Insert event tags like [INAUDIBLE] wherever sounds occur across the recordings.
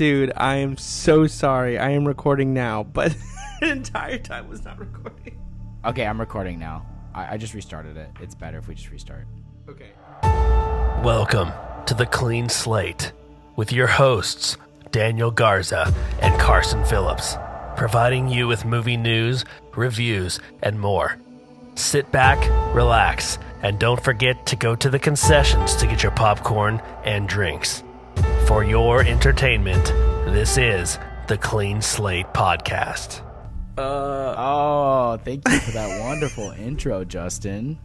dude, I am so sorry. I am recording now, but [LAUGHS] the entire time was not recording. Okay, I'm recording now. I, I just restarted it. It's better if we just restart. Okay. Welcome to the Clean Slate with your hosts, Daniel Garza and Carson Phillips, providing you with movie news, reviews, and more. Sit back, relax, and don't forget to go to the concessions to get your popcorn and drinks. For your entertainment, this is the Clean Slate Podcast. Uh, Oh, thank you for that wonderful [LAUGHS] intro, Justin.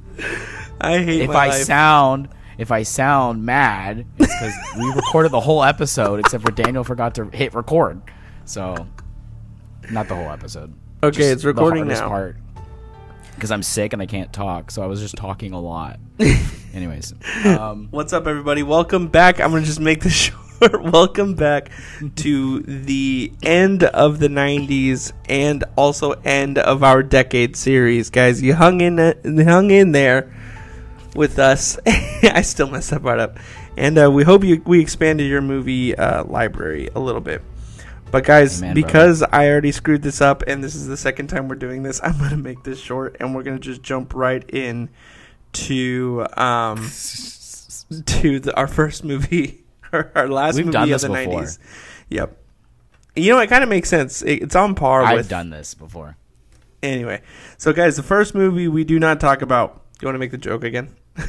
I hate If my I life. sound if I sound mad, it's because we [LAUGHS] recorded the whole episode except for Daniel forgot to hit record. So, not the whole episode. Okay, Just it's recording the now. part. Because I'm sick and I can't talk, so I was just talking a lot. [LAUGHS] Anyways, um, What's up, everybody? Welcome back. I'm gonna just make this short. [LAUGHS] Welcome back to the end of the '90s and also end of our decade series, guys. You hung in, hung in there with us. [LAUGHS] I still messed that part up, and uh, we hope you we expanded your movie uh, library a little bit. But guys, Amen, because I already screwed this up, and this is the second time we're doing this, [LAUGHS] I'm gonna make this short, and we're gonna just jump right in to um to the, our first movie, our, our last We've movie of the before. '90s. Yep. You know, it kind of makes sense. It, it's on par with I've done this before. Anyway, so guys, the first movie we do not talk about. You want to make the joke again? [LAUGHS]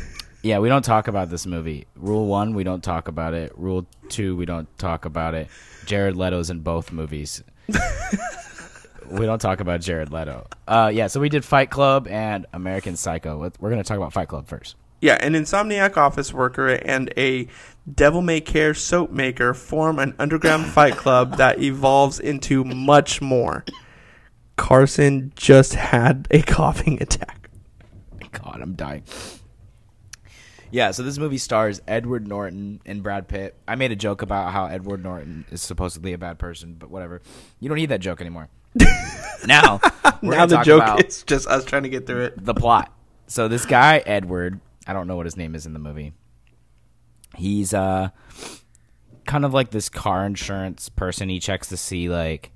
Yeah, we don't talk about this movie. Rule one, we don't talk about it. Rule two, we don't talk about it. Jared Leto's in both movies. [LAUGHS] we don't talk about Jared Leto. Uh, yeah, so we did Fight Club and American Psycho. We're going to talk about Fight Club first. Yeah, an insomniac office worker and a devil may care soap maker form an underground [COUGHS] fight club that evolves into much more. Carson just had a [LAUGHS] coughing attack. God, I'm dying. Yeah, so this movie stars Edward Norton and Brad Pitt. I made a joke about how Edward Norton is supposedly a bad person, but whatever. You don't need that joke anymore. [LAUGHS] now, we're now the joke is just us trying to get through it. the plot. So this guy Edward, I don't know what his name is in the movie. He's uh kind of like this car insurance person. He checks to see like,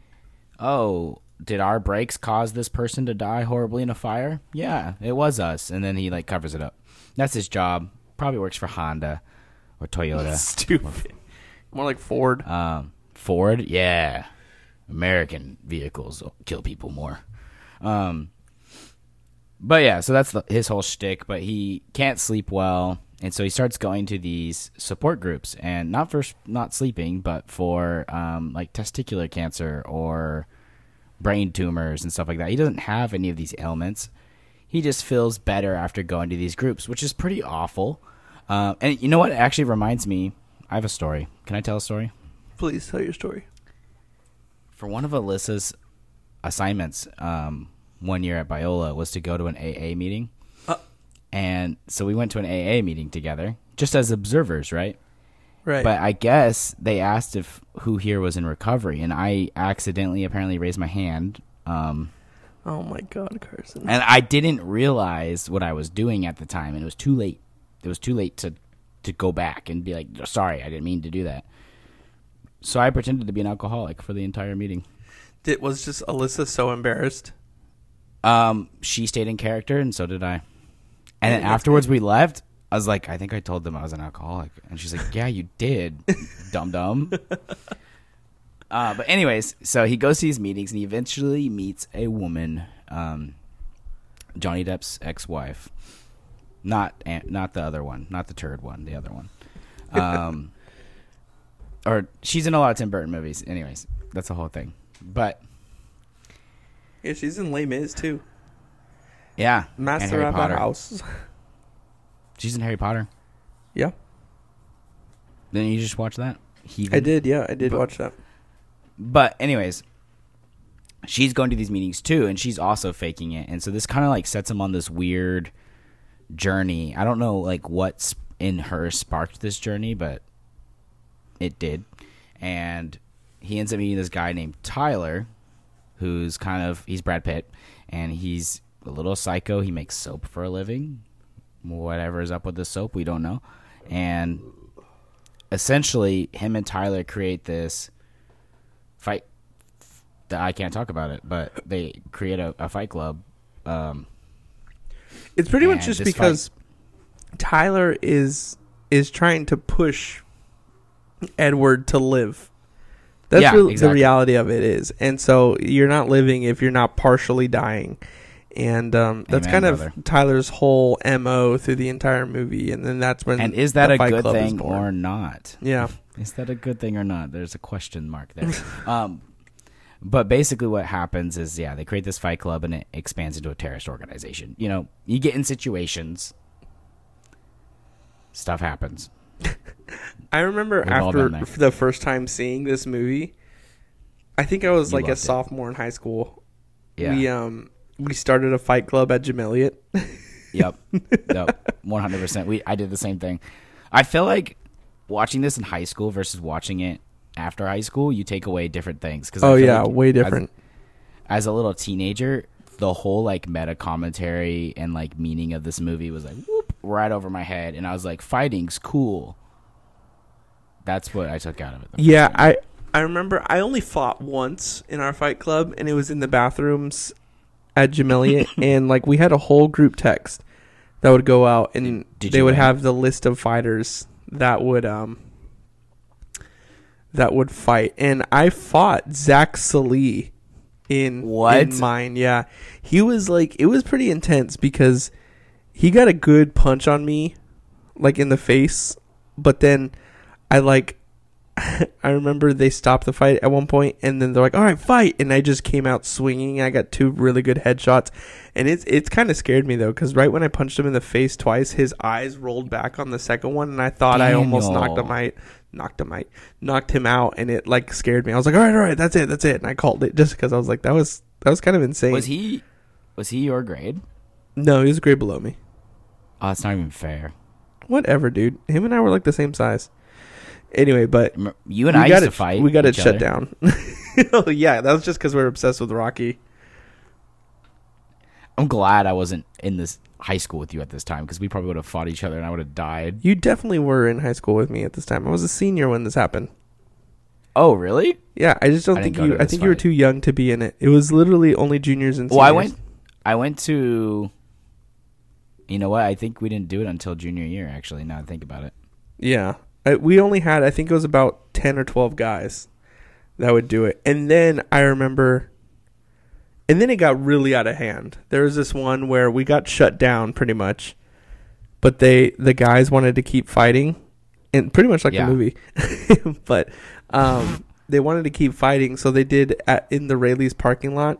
oh, did our brakes cause this person to die horribly in a fire? Yeah, it was us. And then he like covers it up. That's his job. Probably works for Honda or Toyota. [LAUGHS] Stupid. More like Ford. Um, Ford, yeah. American vehicles kill people more. Um, but yeah, so that's the, his whole shtick. But he can't sleep well, and so he starts going to these support groups, and not for not sleeping, but for um, like testicular cancer or brain tumors and stuff like that. He doesn't have any of these ailments. He just feels better after going to these groups, which is pretty awful. Um, and you know what? It actually reminds me. I have a story. Can I tell a story? Please tell your story. for one of Alyssa's assignments um, one year at Biola was to go to an AA meeting. Uh. and so we went to an AA meeting together, just as observers, right? Right. But I guess they asked if who here was in recovery, and I accidentally apparently raised my hand. Um, oh my God, Carson. and I didn't realize what I was doing at the time, and it was too late. It was too late to to go back and be like, "Sorry, I didn't mean to do that." So I pretended to be an alcoholic for the entire meeting. Did, was just Alyssa so embarrassed? Um, she stayed in character, and so did I. And then afterwards, we left. I was like, I think I told them I was an alcoholic, and she's like, Yeah, you did, [LAUGHS] dum dum. Uh, but anyways, so he goes to these meetings, and he eventually meets a woman, um, Johnny Depp's ex-wife, not not the other one, not the turd one, the other one. Um, [LAUGHS] or she's in a lot of Tim Burton movies. Anyways, that's the whole thing. But Yeah, she's in Les Mis too. yeah, Master of the House. [LAUGHS] She's in Harry Potter. yeah, Then you just watch that. I did. Yeah, I did But- watch that. But anyways, she's going to these meetings too, and she's also faking it. And so this kind of like sets him on this weird journey. I don't know like what's in her sparked this journey, but it did. And he ends up meeting this guy named Tyler, who's kind of he's Brad Pitt, and he's a little psycho. He makes soap for a living. Whatever is up with the soap, we don't know. And essentially, him and Tyler create this fight. That I can't talk about it, but they create a, a fight club. Um, It's pretty much just because Tyler is is trying to push Edward to live. That's Yeah, really the reality of it is, and so you're not living if you're not partially dying, and um, that's Amen, kind of brother. Tyler's whole mo through the entire movie, and then that's when and is that a good Club thing or not? yeah, [LAUGHS] Is that a good thing or not? There's a question mark there. [LAUGHS] um, but basically, what happens is, yeah, they create this fight club and it expands into a terrorist organization. You know, you get in situations, stuff happens. I remember We've after been there. f- the first time seeing this movie, I think I was You like a loved it. sophomore in high school. Yeah. We um we started a fight club at Jim Elliot. [LAUGHS] Yep. Yep. One hundred percent. We I did the same thing. I feel like watching this in high school versus watching it after high school, you take away different things. Cause oh yeah, like way as- different. as a little teenager, the whole like meta commentary and like meaning of this movie was like whoop, right over my head, and I was like, "Fighting's cool." That's what I took out of it. Yeah. I I remember I only fought once in our fight club, and it was in the bathrooms at Jim Elliot, [LAUGHS] and like we had a whole group text that would go out, and Did they would win? have the list of fighters that would um that would fight, and I fought Zach Salee in What? in mine. Yeah, he was like it was pretty intense because he got a good punch on me, like in the face, but then I like [LAUGHS] I remember they stopped the fight at one point, and then they're like, "All right, fight!" And I just came out swinging. I got two really good headshots, and it's it's kind of scared me though, because right when I punched him in the face twice, his eyes rolled back on the second one, and I thought I almost knocked him Daniel. out, knocked him out, knocked him out, and it like scared me. I was like, "All right, all right, that's it, that's it," and I called it just because I was like, "That was that was kind of insane." was he was he your grade? No, he was a grade below me. Oh, that's not even fair. Whatever, dude. Him and I were like the same size. Anyway, but You and I got used it, to fight. We got it shut other. down. [LAUGHS] oh yeah, that was just because we are obsessed with Rocky. I'm glad I wasn't in this high school with you at this time because we probably would have fought each other and I would have died. You definitely were in high school with me at this time. I was a senior when this happened. Oh, really? Yeah, I just don't I think you. I think you were too young to be in it. It was literally only juniors and. Seniors. Well, I went. I went to. You know what? I think we didn't do it until junior year. Actually, now I think about it. Yeah, we only had. I think it was about ten or twelve guys that would do it, and then I remember. And then it got really out of hand. There was this one where we got shut down pretty much, but they the guys wanted to keep fighting, and pretty much like Yeah. the movie, [LAUGHS] but um, they wanted to keep fighting, so they did at, in the Raley's parking lot.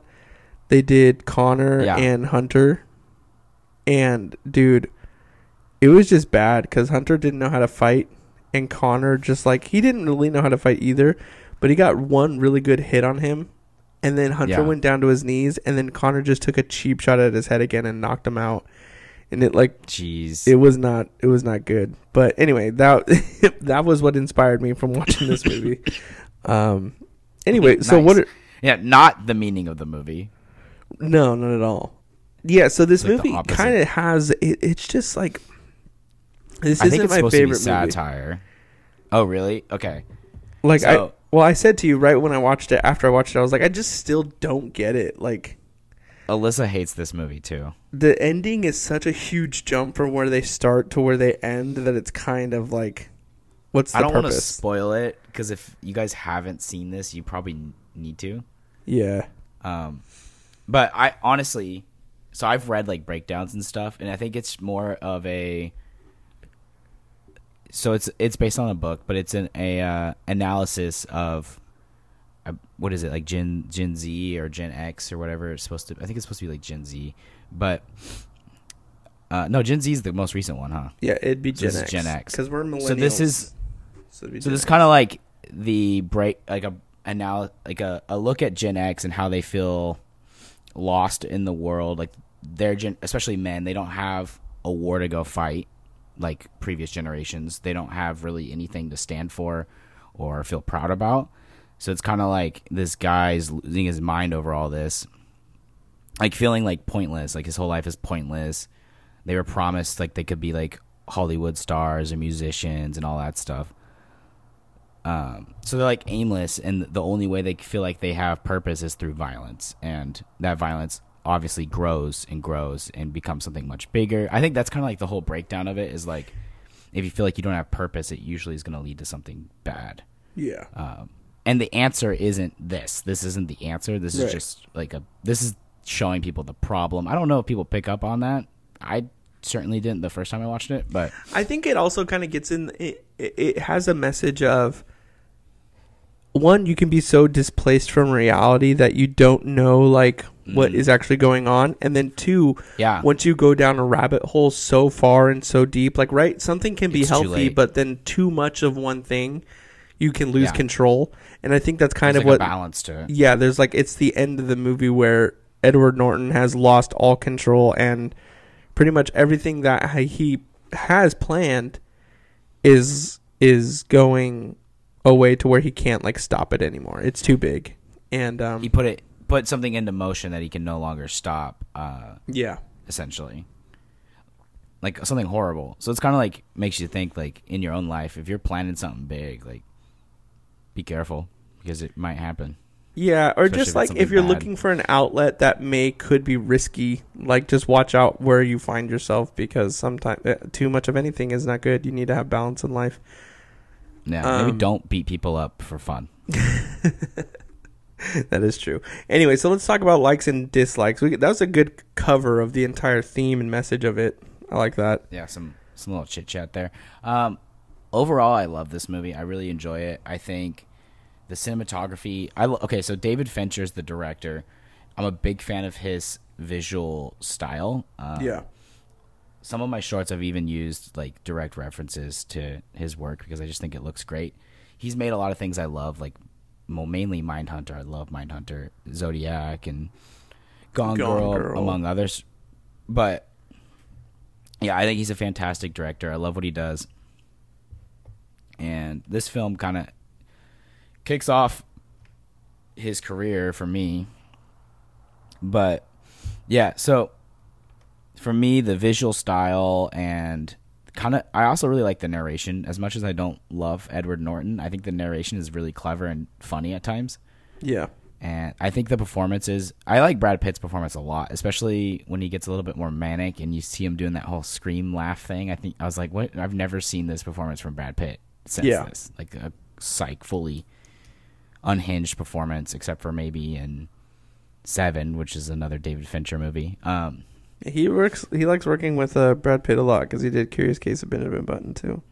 They did Connor Yeah. and Hunter, and dude, it was just bad because Hunter didn't know how to fight, and Connor just like he didn't really know how to fight either, but he got one really good hit on him, and then Hunter Yeah. went down to his knees, and then Connor just took a cheap shot at his head again and knocked him out, and it like Jeez. it was not it was not good. But anyway, that [LAUGHS] that was what inspired me from watching this movie. [LAUGHS] Um. Anyway, so Nice. what? Are, yeah, not the meaning of the movie. no, not at all. Yeah. So this like movie kind of has it. It's just like this I isn't think it's my favorite be movie. satire. Oh, really? Okay. Like I well, I said to you right when I watched it. After I watched it, I was like, I just still don't get it. Like Alyssa hates this movie too. the ending is such a huge jump from where they start to where they end that it's kind of like, what's the I don't want to spoil it because if you guys haven't seen this, you probably need to. yeah. Um, but I honestly, so I've read like breakdowns and stuff, and I think it's more of a. So it's it's based on a book, but it's an a uh, analysis of, uh, what is it like Gen Gen Z or Gen X or whatever it's supposed to. I think it's supposed to be like Gen Z, but uh, no, Gen Z is the most recent one, huh? Yeah, it'd be So Gen X. Gen X. because we're millennials. So this is so, it'd be so this is kind of like the break, like a anal, like a, a look at Gen X and how they feel lost in the world. Like their gen, especially men, they don't have a war to go fight like previous generations. They don't have really anything to stand for or feel proud about. So it's kind of like this guy's losing his mind over all this, like feeling like pointless. Like his whole life is pointless. They were promised like they could be like Hollywood stars and musicians and all that stuff Um, so they're like aimless, and the only way they feel like they have purpose is through violence, and that violence obviously grows and grows and becomes something much bigger. I think that's kind of like the whole breakdown of it is like if you feel like you don't have purpose, it usually is going to lead to something bad. Yeah. Um, and the answer isn't this. This isn't the answer. This Right. is just like a. This is showing people the problem. I don't know if people pick up on that. I certainly didn't the first time I watched it, but I think it also kind of gets in. It it has a message of one, you can be so displaced from reality that you don't know like what Mhm. is actually going on, and then two, yeah, once you go down a rabbit hole so far and so deep, like right, something can be It's healthy, but then too much of one thing, you can lose Yeah. control, and I think that's kind There's of like what a balance to it. yeah, there's like it's the end of the movie where Edward Norton has lost all control and pretty much everything that he has planned is is going away to where he can't like stop it anymore. It's too big. And um He put it put something into motion that he can no longer stop. Uh, yeah. essentially like something horrible so it's kind of like makes you think like in your own life if you're planning something big like be careful because it might happen Yeah, or Especially just it's like if you're bad. looking for an outlet that may could be risky, like just watch out where you find yourself because sometimes uh, too much of anything is not good. You need to have balance in life. Yeah maybe Um, don't beat people up for fun [LAUGHS] That is true. Anyway, so let's talk about likes and dislikes. We, that was a good cover of the entire theme and message of it. I like that. yeah some some little chit chat there um overall i love this movie i really enjoy it i think the cinematography i okay so david Fincher is the director i'm a big fan of his visual style um, yeah. Some of my shorts I've even used like direct references to his work because I just think it looks great. He's made a lot of things I love, like well, mainly Mindhunter. I love Mindhunter, Zodiac, and Gone, Gone Girl, Girl. among others. But yeah, I think he's a fantastic director. I love what he does, and this film kind of kicks off his career for me. But yeah, so for me, the visual style and kind of, I also really like the narration. As much as I don't love Edward Norton, I think the narration is really clever and funny at times. Yeah. And I think the performances, I like Brad Pitt's performance a lot, especially when he gets a little bit more manic and you see him doing that whole scream laugh thing. I think I was like, what? I've never seen this performance from Brad Pitt since Yeah. this. Like a psych, fully unhinged performance, except for maybe in Seven, which is another David Fincher movie. Um, He works. He likes working with uh, Brad Pitt a lot because he did Curious Case of Benjamin Button too.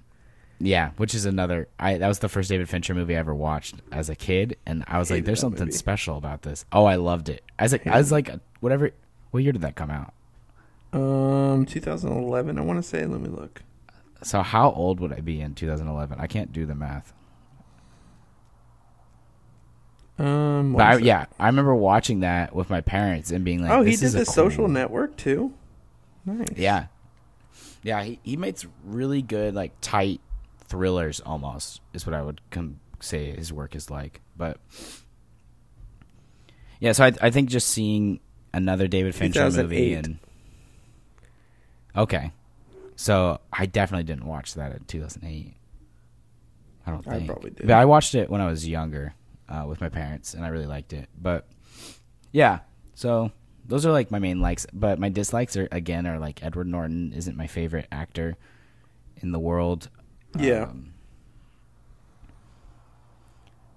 Yeah, which is another. I that was the first David Fincher movie I ever watched as a kid, and I was like, "There's something movie. special about this." Oh, I loved it. As a, I was like, whatever. What year did that come out? Um, 2011. I want to say. Let me look. So how old would I be in 2011? I can't do the math. Um, I, yeah, I remember watching that with my parents and being like, oh, he this did the Social Network too. Nice. Yeah, yeah. He he makes really good like tight thrillers. Almost is what I would com- say his work is like. But yeah, so I I think just seeing another David Fincher movie and okay, so I definitely didn't watch that in 2008. I don't think. I probably did. But I watched it when I was younger uh, with my parents, and I really liked it. But yeah, so those are like my main likes. But my dislikes are again are like Edward Norton isn't my favorite actor in the world. Yeah. Um,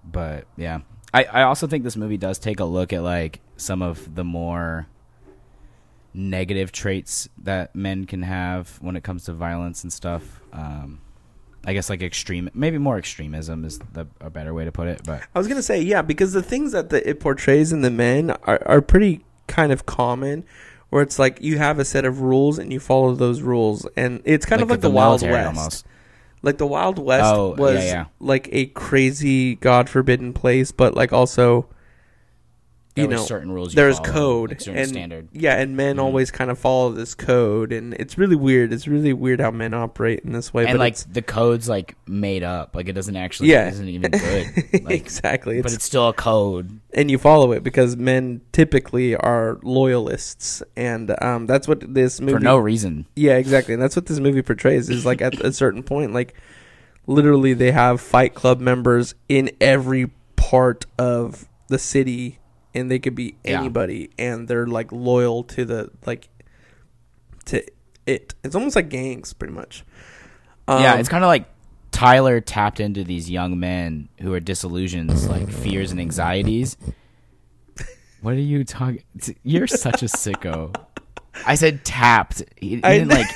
but yeah, I I also think this movie does take a look at like some of the more negative traits that men can have when it comes to violence and stuff. Um, I guess like extreme, maybe more extremism is the a better way to put it. But I was gonna say yeah, because the things that the, it portrays in the men are, are pretty kind of common, where it's like you have a set of rules and you follow those rules, and it's kind of like the, Wild West. almost. Like the Wild West Oh, was yeah, yeah. like a crazy, God forbidden place, but like also, you know, certain rules. you there's follow, code like and standard. yeah, and men Mhm. always kind of follow this code, and it's really weird. It's really weird how men operate in this way. and but like the code's like made up. Like it doesn't actually. Yeah. isn't even good. [LAUGHS] Like, exactly, but it's, it's still a code. and you follow it because men typically are loyalists, and um, that's what this movie for no reason. Yeah, exactly. And that's what this movie portrays is like at a certain point, like literally they have Fight Club members in every part of the city, and they could be Yeah. anybody, and they're like loyal to the like to it. It's almost like gangs, pretty much. yeah, Um, it's kind of like Tyler tapped into these young men who are disillusions, like fears and anxieties. What are you talking? You're such a sicko. I said tapped. He, he I- didn't like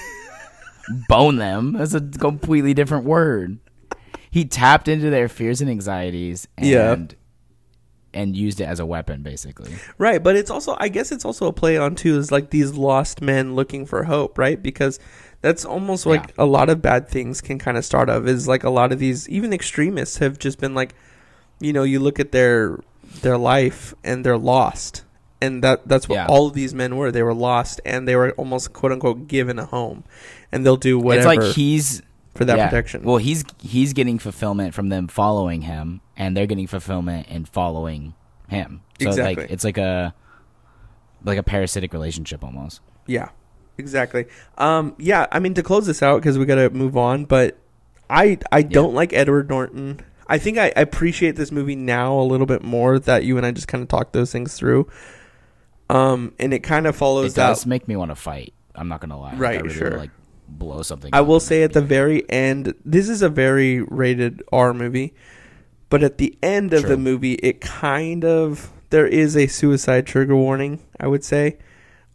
bone them. That's a completely different word. He tapped into their fears and anxieties and Yeah. And used it as a weapon, basically. Right, but it's also I guess it's also a play on too is like these lost men looking for hope, right? Because that's almost like a lot of bad things can kind of start of is like a lot of these even extremists have just been like you know, you look at their their life and they're lost. And that that's what Yeah. all of these men were. They were lost and they were almost quote unquote given a home. And they'll do whatever It's like he's for that yeah. protection. Well, he's he's getting fulfillment from them following him, and they're getting fulfillment in following him. So Exactly. like it's like a like a parasitic relationship almost. Yeah, exactly. Um, yeah, I mean to close this out because we got to move on, but I I don't like Edward Norton. I think I, I appreciate this movie now a little bit more that you and I just kind of talked those things through. Um, and it kind of follows It does that. make me want to fight. I'm not gonna lie. Like, Right, I really sure. like blow something. I will say at the very end, this is a very rated R movie, but at the end of the movie, it kind of there is a suicide trigger warning. I would say.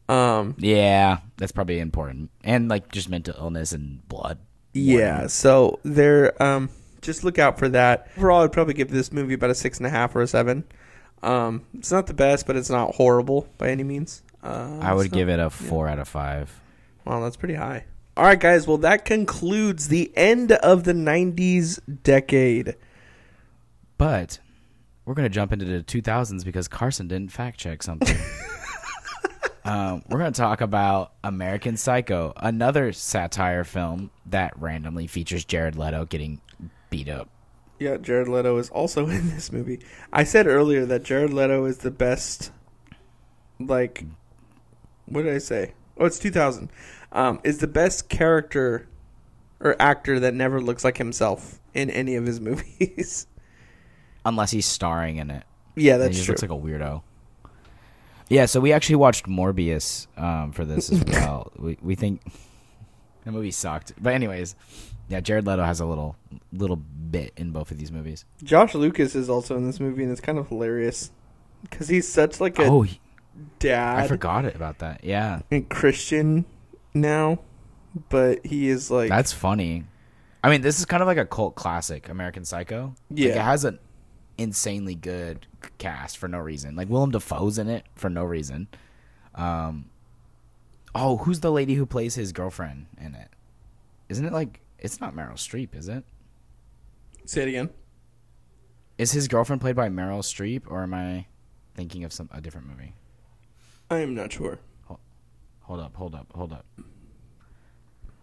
Um, Yeah, that's probably important, and like just mental illness and blood. Yeah, so there. Um, just look out for that. Overall, I'd probably give this movie about a six and a half or a seven. Um, it's not the best, but it's not horrible by any means. Uh, I would so- give it a four out of five. Wow, that's pretty high. All right, guys. Well, that concludes the end of the '90s decade. But we're gonna jump into the 2000s because Carson didn't fact check something. [LAUGHS] um, we're gonna talk about American Psycho, another satire film that randomly features Jared Leto getting beat up. Yeah, Jared Leto is also [LAUGHS] in this movie. I said earlier that Jared Leto is the best. Like, what did I say? Oh, it's 2000. Um, is the best character or actor that never looks like himself in any of his [LAUGHS] movies. Unless he's starring in it. yeah, And that's he just true. looks like a weirdo. Yeah, so we actually watched Morbius um, for this as [LAUGHS] well. we we think [LAUGHS] the movie sucked, but anyways, yeah, Jared Leto has a little little bit in both of these movies. Josh Lucas is also in this movie, and it's kind of hilarious because he's such like a oh, he- dad I forgot it about that. Yeah, and Christian now, but he is like that's funny. I mean, this is kind of like a cult classic, American Psycho. Like, Yeah. it has an insanely good cast for no reason. Like Willem Dafoe's in it for no reason. Um, oh, who's the lady who plays his girlfriend in it? Isn't it like it's not Meryl Streep, is it? say it again. Is his girlfriend played by Meryl Streep, or am I thinking of some a different movie? I am not sure. Hold up, hold up, hold up.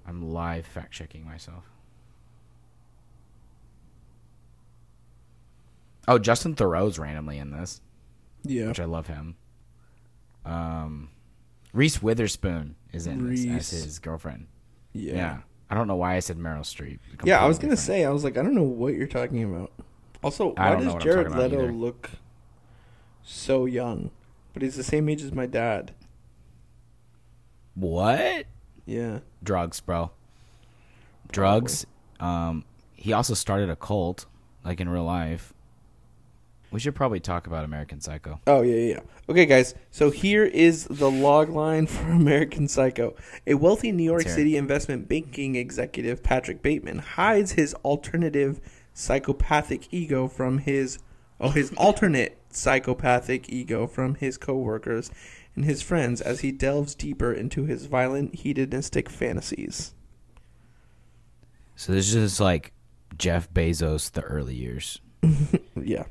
I'm live fact checking myself. Oh, Justin Theroux's randomly in this, Yeah, which I love him. Um, Reese Witherspoon is in this Reese. as his girlfriend. yeah, Yeah. I don't know why I said Meryl Streep. Yeah, I was gonna different. say, I was like, I don't know what you're talking about. Also, why does Jared Leto either. look so young? But he's the same age as my dad. What? Yeah. Drugs, bro. Drugs. Um, he also started a cult, like in real life. We should probably talk about American Psycho. Oh yeah, yeah. yeah. Okay, guys. So here is the log line [LAUGHS] for American Psycho. A wealthy New York City investment banking executive, Patrick Bateman, hides his alternative psychopathic ego from his oh his [LAUGHS] alternate psychopathic ego from his coworkers and his friends as he delves deeper into his violent hedonistic fantasies. So this is just like Jeff Bezos, the early years. [LAUGHS] Yeah.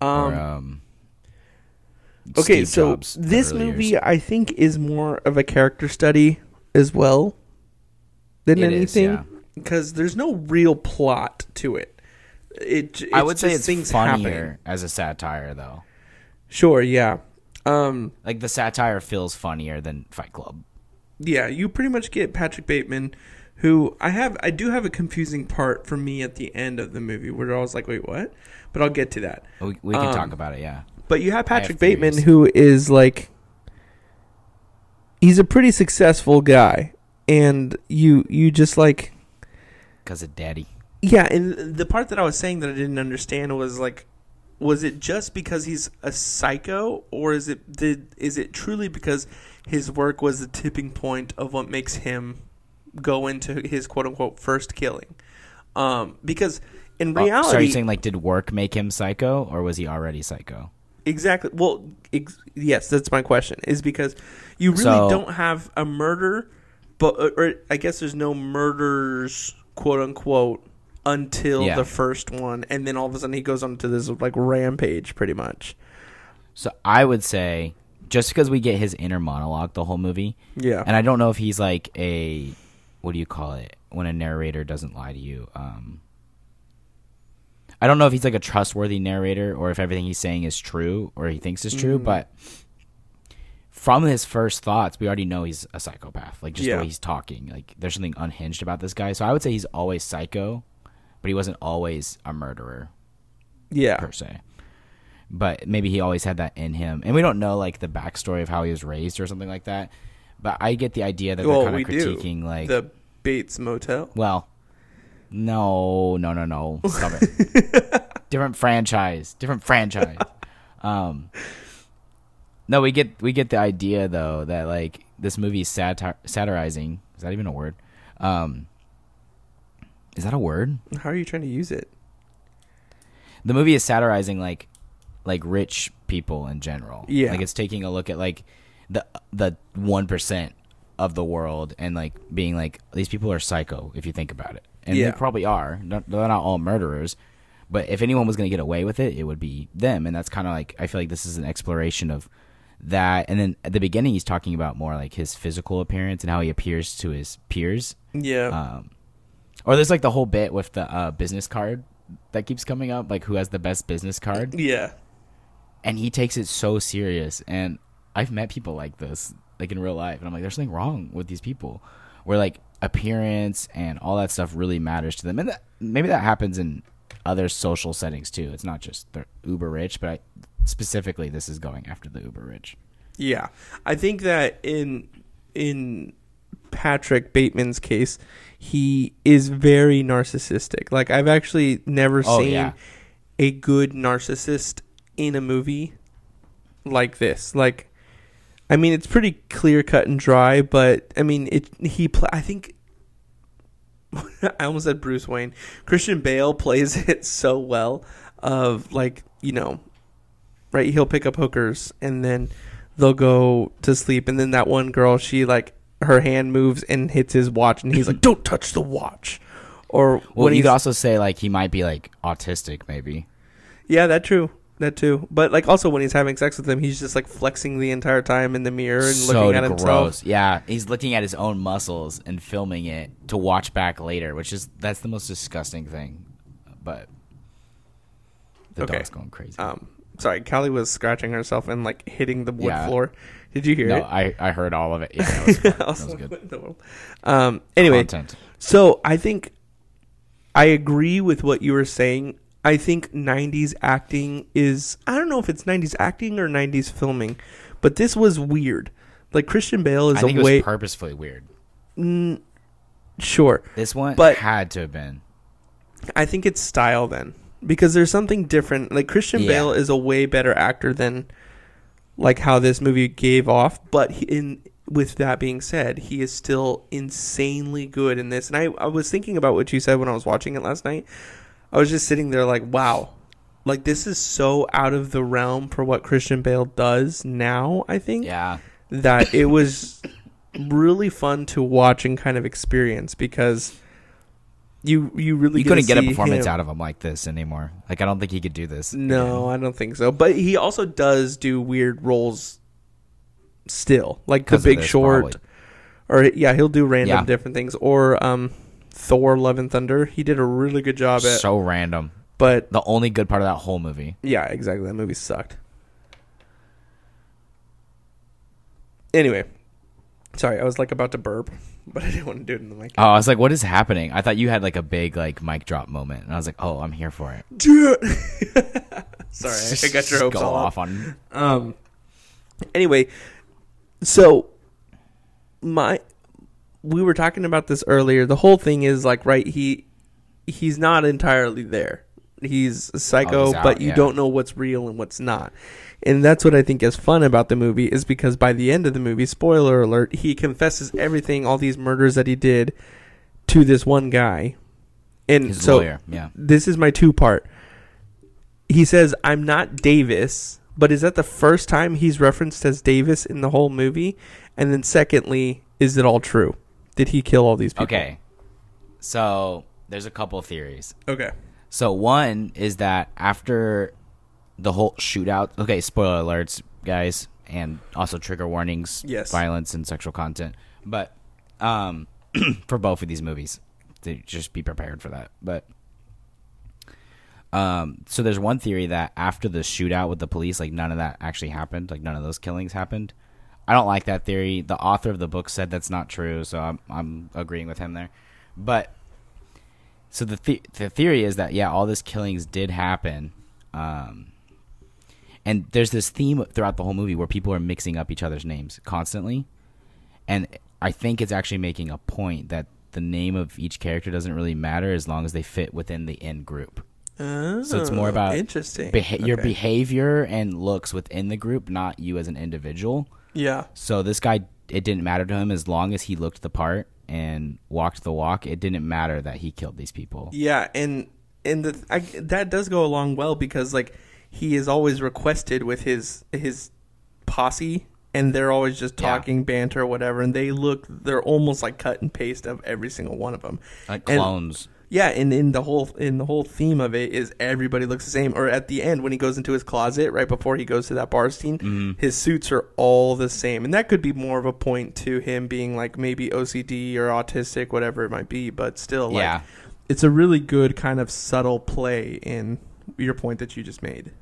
Or, Um, um, okay, Steve so Jobs, this movie years. I think is more of a character study as well than It anything yeah. because there's no real plot to it. It I would say it's things funnier happening. as a satire, though. Sure, yeah. Um, Like the satire feels funnier than Fight Club. yeah, you pretty much get Patrick Bateman, who I have I do have a confusing part for me at the end of the movie where I was like, wait, what? But I'll get to that. We, we can Um, talk about it. Yeah. But you have I have Patrick Bateman, theories. who is like, he's a pretty successful guy, and you you just like, Because of daddy. yeah. And the part that I was saying that I didn't understand was like, was it just because he's a psycho, or is it did is it truly because his work was the tipping point of what makes him go into his quote unquote first killing? Um, because in Oh, reality, so are you saying like did work make him psycho or was he already psycho? Exactly. Well, ex- yes, that's my question. Is because you really So- don't have a murder, but or, or I guess there's no murders, quote unquote, until Yeah. the first one, and then all of a sudden he goes on to this like rampage, pretty much. So I would say just because we get his inner monologue the whole movie, Yeah. and I don't know if he's like a what do you call it when a narrator doesn't lie to you. Um, I don't know if he's like a trustworthy narrator or if everything he's saying is true or he thinks is true, Mm. but from his first thoughts, we already know he's a psychopath. Like just Yeah. the way he's talking, like there's something unhinged about this guy. So I would say he's always psycho, but he wasn't always a murderer yeah. per se. But maybe he always had that in him, and we don't know like the backstory of how he was raised or something like that. But I get the idea that Well, they're kind of do. critiquing like, the Bates Motel. well, no, no, no, no, stop it. [LAUGHS] different franchise, different franchise. [LAUGHS] Um, no, we get we get the idea though that like this movie is satir- satirizing. Is that even a word? Um, is that a word? How are you trying to use it? the movie is satirizing like like rich people in general. Yeah. Like it's taking a look at like the the one percent of the world and like being like these people are psycho if you think about it. And Yeah. they probably are. They're not all murderers. But if anyone was going to get away with it, it would be them. And that's kind of like I feel like this is an exploration of that. And then at the beginning, he's talking about more like his physical appearance and how he appears to his peers. Yeah. Um, or there's like the whole bit with the uh, business card that keeps coming up, like who has the best business card, yeah. and he takes it so serious. And I've met people like this, like in real life, and I'm like, there's something wrong with these people, where like appearance and all that stuff really matters to them, and that, maybe that happens in other social settings too. It's not just they're uber rich, but I, specifically, this is going after the uber rich. Yeah, I think that in in Patrick Bateman's case, he is very narcissistic. Like I've actually never Oh, seen yeah. a good narcissist in a movie like this. Like, I mean, it's pretty clear cut and dry, but I mean, it. He, pl- I think. [LAUGHS] I almost said Bruce Wayne. Christian Bale plays [LAUGHS] it so well. Of like, you know, right? He'll pick up hookers and then they'll go to sleep. And then that one girl, she like her hand moves and hits his watch, and he's like, "Don't touch the watch." Or Well, when you could also say like he might be like autistic, maybe. yeah, that true, that too. But like also when he's having sex with them, he's just like flexing the entire time in the mirror and so looking at gross. himself. Yeah, he's looking at his own muscles and filming it to watch back later, which is that's the most disgusting thing. But the Okay. dog's going crazy. Um, sorry, Callie was scratching herself and like hitting the wood Yeah. floor. Did you hear no, it? I, I heard all of it. Yeah, that [LAUGHS] was, was good. the world? Um, anyway, Content. So I think I agree with what you were saying. I think 90s acting is I don't know if it's 90s acting or 90s filming, but this was weird. Like Christian Bale is I think a it was way purposefully weird. mm, sure. This one But- had to have been. I think it's style then because there's something different. Like Christian Yeah. Bale is a way better actor than like how this movie gave off, but he, in with that being said, he is still insanely good in this. And I I was thinking about what you said when I was watching it last night. I was just sitting there like, wow. Like this is so out of the realm for what Christian Bale does now, I think Yeah, that it was really fun to watch and kind of experience because you you really you couldn't get a performance him. out of him like this anymore. Like I don't think he could do this. No, I don't think so. But he also does do weird roles still, like The Big this, Short, probably. or yeah, he'll do random Yeah. different things. Or um, Thor: Love and Thunder. He did a really good job at. so random. but The only good part of that whole movie. yeah, exactly. That movie sucked. Anyway, sorry, I was like about to burp, [LAUGHS] but I didn't want to do it in the mic. Oh, I was like, what is happening? I thought you had like a big like mic drop moment, and I was like, oh, I'm here for it. Dude, [LAUGHS] Sorry, [LAUGHS] I got your hopes go all off on. Um. Anyway, so my we were talking about this earlier. The whole thing is like right. He he's not entirely there. He's a psycho, Oh, he's out, but you yeah. don't know what's real and what's not. And that's what I think is fun about the movie is because by the end of the movie, spoiler alert, he confesses everything, all these murders that he did, to this one guy. And His so lawyer, yeah. this is my two part. He says, I'm not Davis, but is that the first time he's referenced as Davis in the whole movie? And then, secondly, is it all true? Did he kill all these people? Okay, so there's a couple theories. Okay. So one is that after the whole shootout, okay, spoiler alerts, guys, and also trigger warnings, Yes. violence and sexual content, but um, [CLEARS THROAT] for both of these movies, to just be prepared for that. But um, so there's one theory that after the shootout with the police, like none of that actually happened, like none of those killings happened. I don't like that theory. The author of the book said that's not true, so I'm I'm agreeing with him there. But so the the, the theory is that yeah, all these killings did happen, um, and there's this theme throughout the whole movie where people are mixing up each other's names constantly, and I think it's actually making a point that the name of each character doesn't really matter as long as they fit within the in group. Oh, So it's more about interesting. Beha- Your Okay. behavior and looks within the group, not you as an individual. Yeah. So this guy, it didn't matter to him as long as he looked the part and walked the walk. It didn't matter that he killed these people. Yeah, and and the I, that does go along well because like he is always requested with his his posse, and they're always just Yeah. talking banter or whatever, and they look they're almost like cut and paste of every single one of them. Like And- clones. Yeah, and in the whole in the whole theme of it is everybody looks the same. Or at the end when he goes into his closet right before he goes to that bar scene, Mm-hmm. his suits are all the same, and that could be more of a point to him being like maybe OCD or autistic, whatever it might be. But still, like, Yeah. it's a really good kind of subtle play in your point that you just made.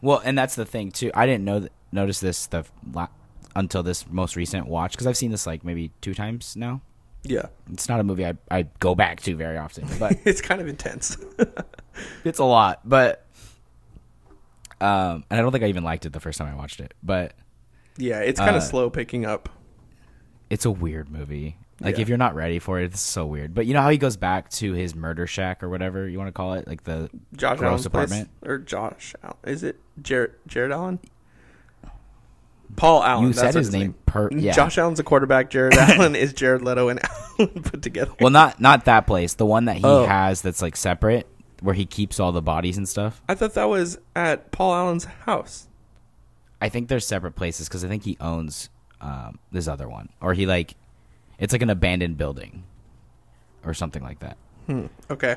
Well, and that's the thing too. I didn't know th- notice this stuff la- until this most recent watch because I've seen this like maybe two times now. Yeah, It's not a movie I I go back to very often, but [LAUGHS] it's kind of intense. [LAUGHS] it's a lot. But um, and I don't think I even liked it the first time I watched it. But yeah, it's kind Uh, of slow picking up. it's a weird movie. Like Yeah. if you're not ready for it, it's so weird. But you know how he goes back to his murder shack or whatever you want to call it, like the Josh gross Allen's apartment. place, or Josh? Is it Jared? Jared Allen? Paul Allen. You that's said his name per- yeah. Josh Allen's a quarterback. Jared [LAUGHS] Allen is Jared Leto and Allen put together. Well, not not that place. The one that he Oh. has that's like separate, where he keeps all the bodies and stuff. I thought that was at Paul Allen's house. I think they're separate places because I think he owns um, this other one, or he like it's like an abandoned building or something like that. Okay.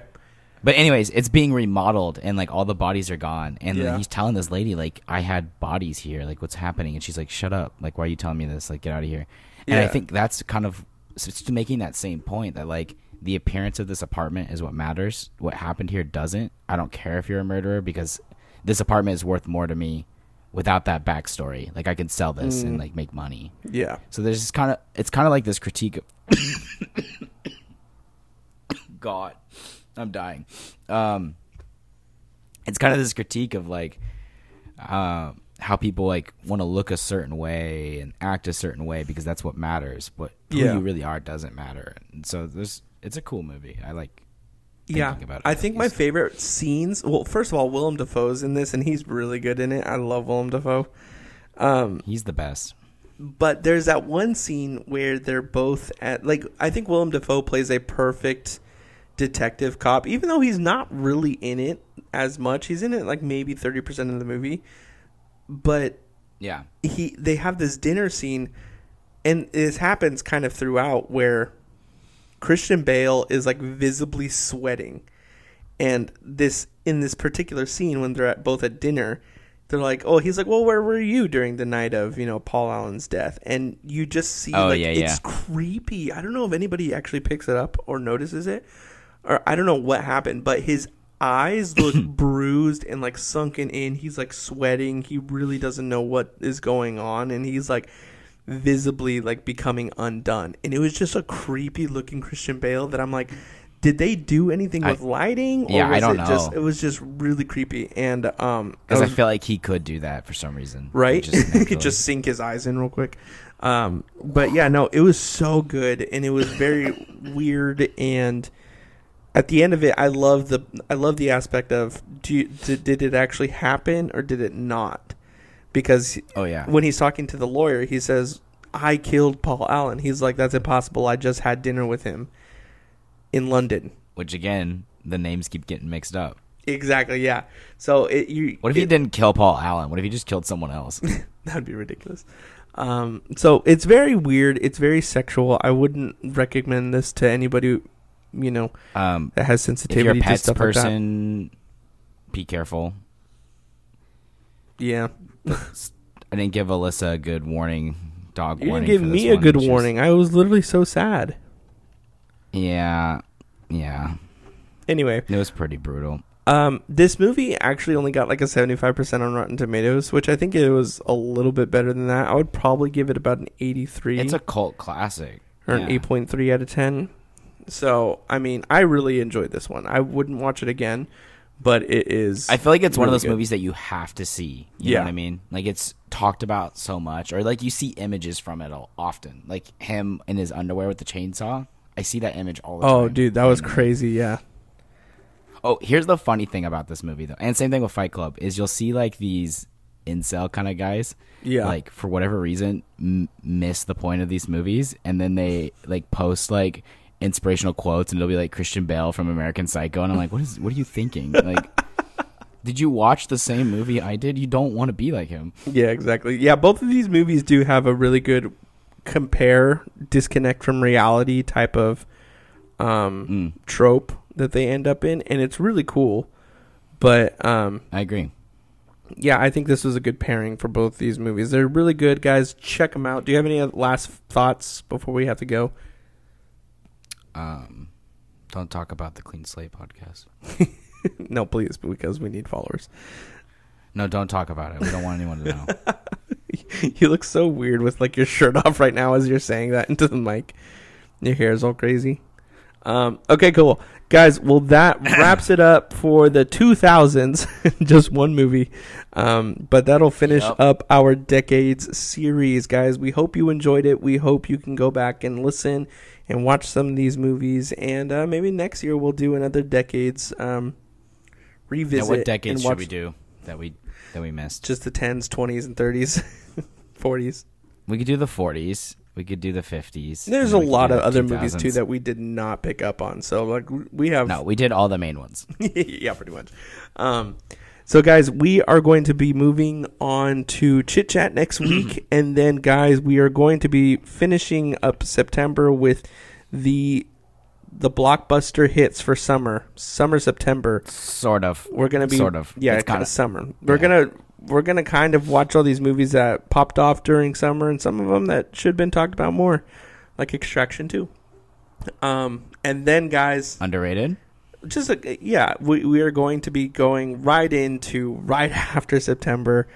But anyways, it's being remodeled and like all the bodies are gone, and Yeah. he's telling this lady like, "I had bodies here. Like, what's happening?" And she's like, "Shut up! Like, why are you telling me this? Like, get out of here." And I think that's kind of so making that same point that like the appearance of this apartment is what matters. What happened here doesn't. I don't care if you're a murderer because this apartment is worth more to me without that backstory. Like, I can sell this Mm. and like make money. Yeah. So there's this kind of it's kind of like this critique of [COUGHS] God, I'm dying. Um, it's kind of this critique of like uh, how people like want to look a certain way and act a certain way because that's what matters. But who Yeah. you really are doesn't matter. And so there's it's a cool movie. I like. Yeah, about it. I think my favorite scenes. Well, first of all, Willem Dafoe's in this, and he's really good in it. I love Willem Dafoe. Um, He's the best. but there's that one scene where they're both at like I think Willem Dafoe plays a perfect detective cop, even though he's not really in it as much. He's in it like maybe thirty percent of the movie, but Yeah. he they have this dinner scene, and this happens kind of throughout where Christian Bale is like visibly sweating, and this in this particular scene when they're at both at dinner, they're like, oh, he's like, well, where were you during the night of you know Paul Allen's death? And you just see Oh, like yeah, it's yeah. creepy. I don't know if anybody actually picks it up or notices it, or I don't know what happened, but his eyes look [CLEARS THROAT] bruised and like sunken in. He's like sweating. He really doesn't know what is going on, and he's like visibly like becoming undone, and it was just a creepy looking Christian Bale that I'm like. Did they do anything I- with lighting? Or Yeah, I don't it Just, know. it was just really creepy, and um, Because I was- feel like he could do that for some reason. right? Just [LAUGHS] He naturally. just sink his eyes in real quick. Um, but yeah, no, it was so good, and it was very [LAUGHS] weird. And at the end of it, I love the I love the aspect of do you, did, did it actually happen or did it not? Because oh yeah. when he's talking to the lawyer, he says, "I killed Paul Allen." He's like, "That's impossible. I just had dinner with him in London." Which again, the names keep getting mixed up. Exactly. Yeah. So it you. What if he didn't kill Paul Allen? What if he just killed someone else? [LAUGHS] That'd be ridiculous. Um, so it's very weird. It's very sexual. I wouldn't recommend this to anybody, you know, Um, that has if you're sensitivity a to pets stuff like that. person, be careful. Yeah, [LAUGHS] I didn't give Alyssa a good warning. Dog you warning. didn't give me a good is- warning. I was literally so sad. Yeah, yeah. Anyway, It was pretty brutal. um, this movie actually only got like a seventy-five percent on Rotten Tomatoes, which I think it was a little bit better than that. I would probably give it about an eighty-three. It's a cult classic. or an 8.3 out of 10. So, I mean, I really enjoyed this one. I wouldn't watch it again, but it is. I feel like it's one of those good. movies that you have to see. You Yeah. know what I mean? Like it's talked about so much, or like you see images from it all, often. Like him in his underwear with the chainsaw. I see that image all the oh, time. Oh, dude, that was crazy. Yeah. Oh, here's the funny thing about this movie though, and same thing with Fight Club is you'll see like these incel kind of guys, Yeah. like for whatever reason m- miss the point of these movies, and then they like post like inspirational quotes, and it'll be like Christian Bale from American Psycho, and I'm like, what is what are you thinking? Like, [LAUGHS] did you watch the same movie I did? You don't want to be like him. Yeah, exactly. Yeah, both of these movies do have a really good compare, disconnect from reality type of um, Mm, trope that they end up in, and it's really cool. But um, I agree. yeah, I think this was a good pairing for both these movies. They're really good, guys. Check them out. Do you have any last thoughts before we have to go? Um, don't talk about the Clean Slate podcast. [LAUGHS] no, please, because we need followers. No, don't talk about it. We don't want anyone to know. [LAUGHS] you look so weird with like your shirt off right now as you're saying that into the mic. Your hair is all crazy. Um, okay, cool, guys. Well, that [COUGHS] wraps it up for the 2000s. [LAUGHS] Just one movie, um, but that'll finish Yep. up our decades series, guys. We hope you enjoyed it. We hope you can go back and listen and watch some of these movies, and uh, maybe next year we'll do another decades um, Yeah, revisit. what decades should we do that we that we missed? Just the 10s, 20s, and 30s, 40s. [LAUGHS] We could do the 40s. We could do the 50s. There's a lot of the other movies too that we did not pick up on. So like we have No, we did all the main ones. [LAUGHS] yeah, pretty much. Um, so guys, we are going to be moving on to chit chat next [CLEARS THROAT] week, and then guys, we are going to be finishing up September with the the blockbuster hits for summer, summer September. Sort of. We're gonna be Sort of. yeah, It's kind of summer. We're yeah. gonna we're gonna kind of watch all these movies that popped off during summer, and some of them that should have been talked about more, like Extraction Two. Um, and then guys, Underrated? just a, yeah, we we are going to be going right into right [LAUGHS] after September,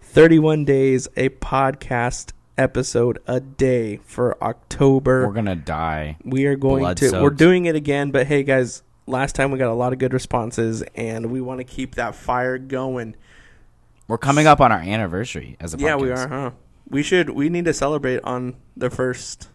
thirty one days, a podcast episode a day for October. We're going to die. We are going Blood to. We're doing it again, but hey, guys, last time we got a lot of good responses, and we want to keep that fire going. We're coming up on our anniversary as a podcast. Yeah, we are, huh? We should. We need to celebrate on the first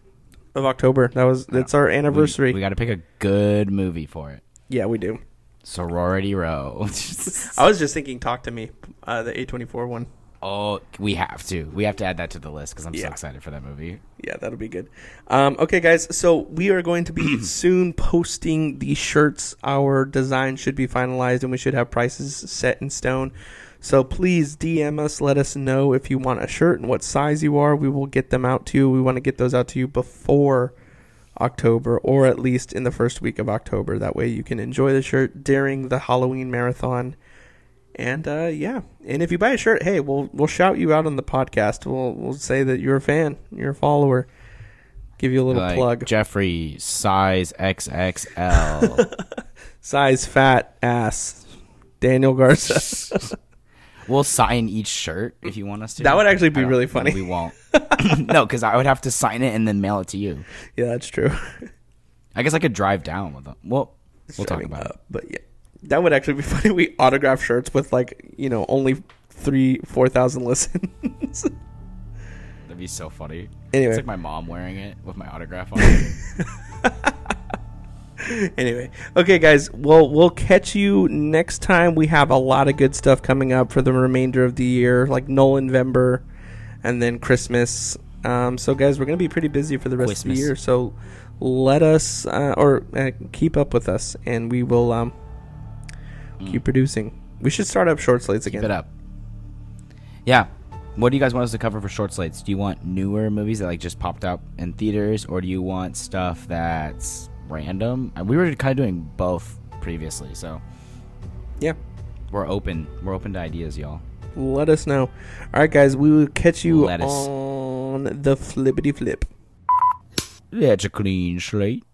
of October. That was. That's our anniversary. We, got to pick a good movie for it. yeah, we do. Sorority Row. [LAUGHS] I was just thinking, talk to me, uh, the A twenty four one. oh, we have to. We have to add that to the list because I'm so excited for that movie. Yeah, that'll be good. Um, okay, guys. So we are going to be [CLEARS THROAT] soon posting the shirts. Our design should be finalized, and we should have prices set in stone. So please DM us. Let us know if you want a shirt and what size you are. We will get them out to you. We want to get those out to you before October, or at least in the first week of October. That way, you can enjoy the shirt during the Halloween marathon. And uh, yeah, and if you buy a shirt, hey, we'll we'll shout you out on the podcast. We'll we'll say that you're a fan, you're a follower. Give you a little Like, plug. Jeffrey, size XXL. [LAUGHS] Size, fat, ass. Daniel Garza. [LAUGHS] we'll sign each shirt if you want us to. That would actually be really funny. We won't. [LAUGHS] no, because I would have to sign it and then mail it to you. Yeah, that's true. I guess I could drive down with them. Well, we'll talk about it. But yeah, that would actually be [LAUGHS] funny. We autograph shirts with like you know only three, four thousand listens. [LAUGHS] That'd be so funny. Anyway. It's like my mom wearing it with my autograph on it. [LAUGHS] anyway, okay, guys. Well, we'll catch you next time. We have a lot of good stuff coming up for the remainder of the year, like Nolan November, and then Christmas. Um, so, guys, we're gonna be pretty busy for the rest of the year. So, let us uh, or uh, keep up with us, and we will um, keep producing. We should start up short slates again. Keep it up. Yeah. What do you guys want us to cover for short slates? Do you want newer movies that like just popped up in theaters, or do you want stuff that's random? And we were kind of doing both previously, so Yeah. we're open. We're open to ideas, y'all. Let us know. All right, guys. We will catch you on the flippity flip. That's a clean slate.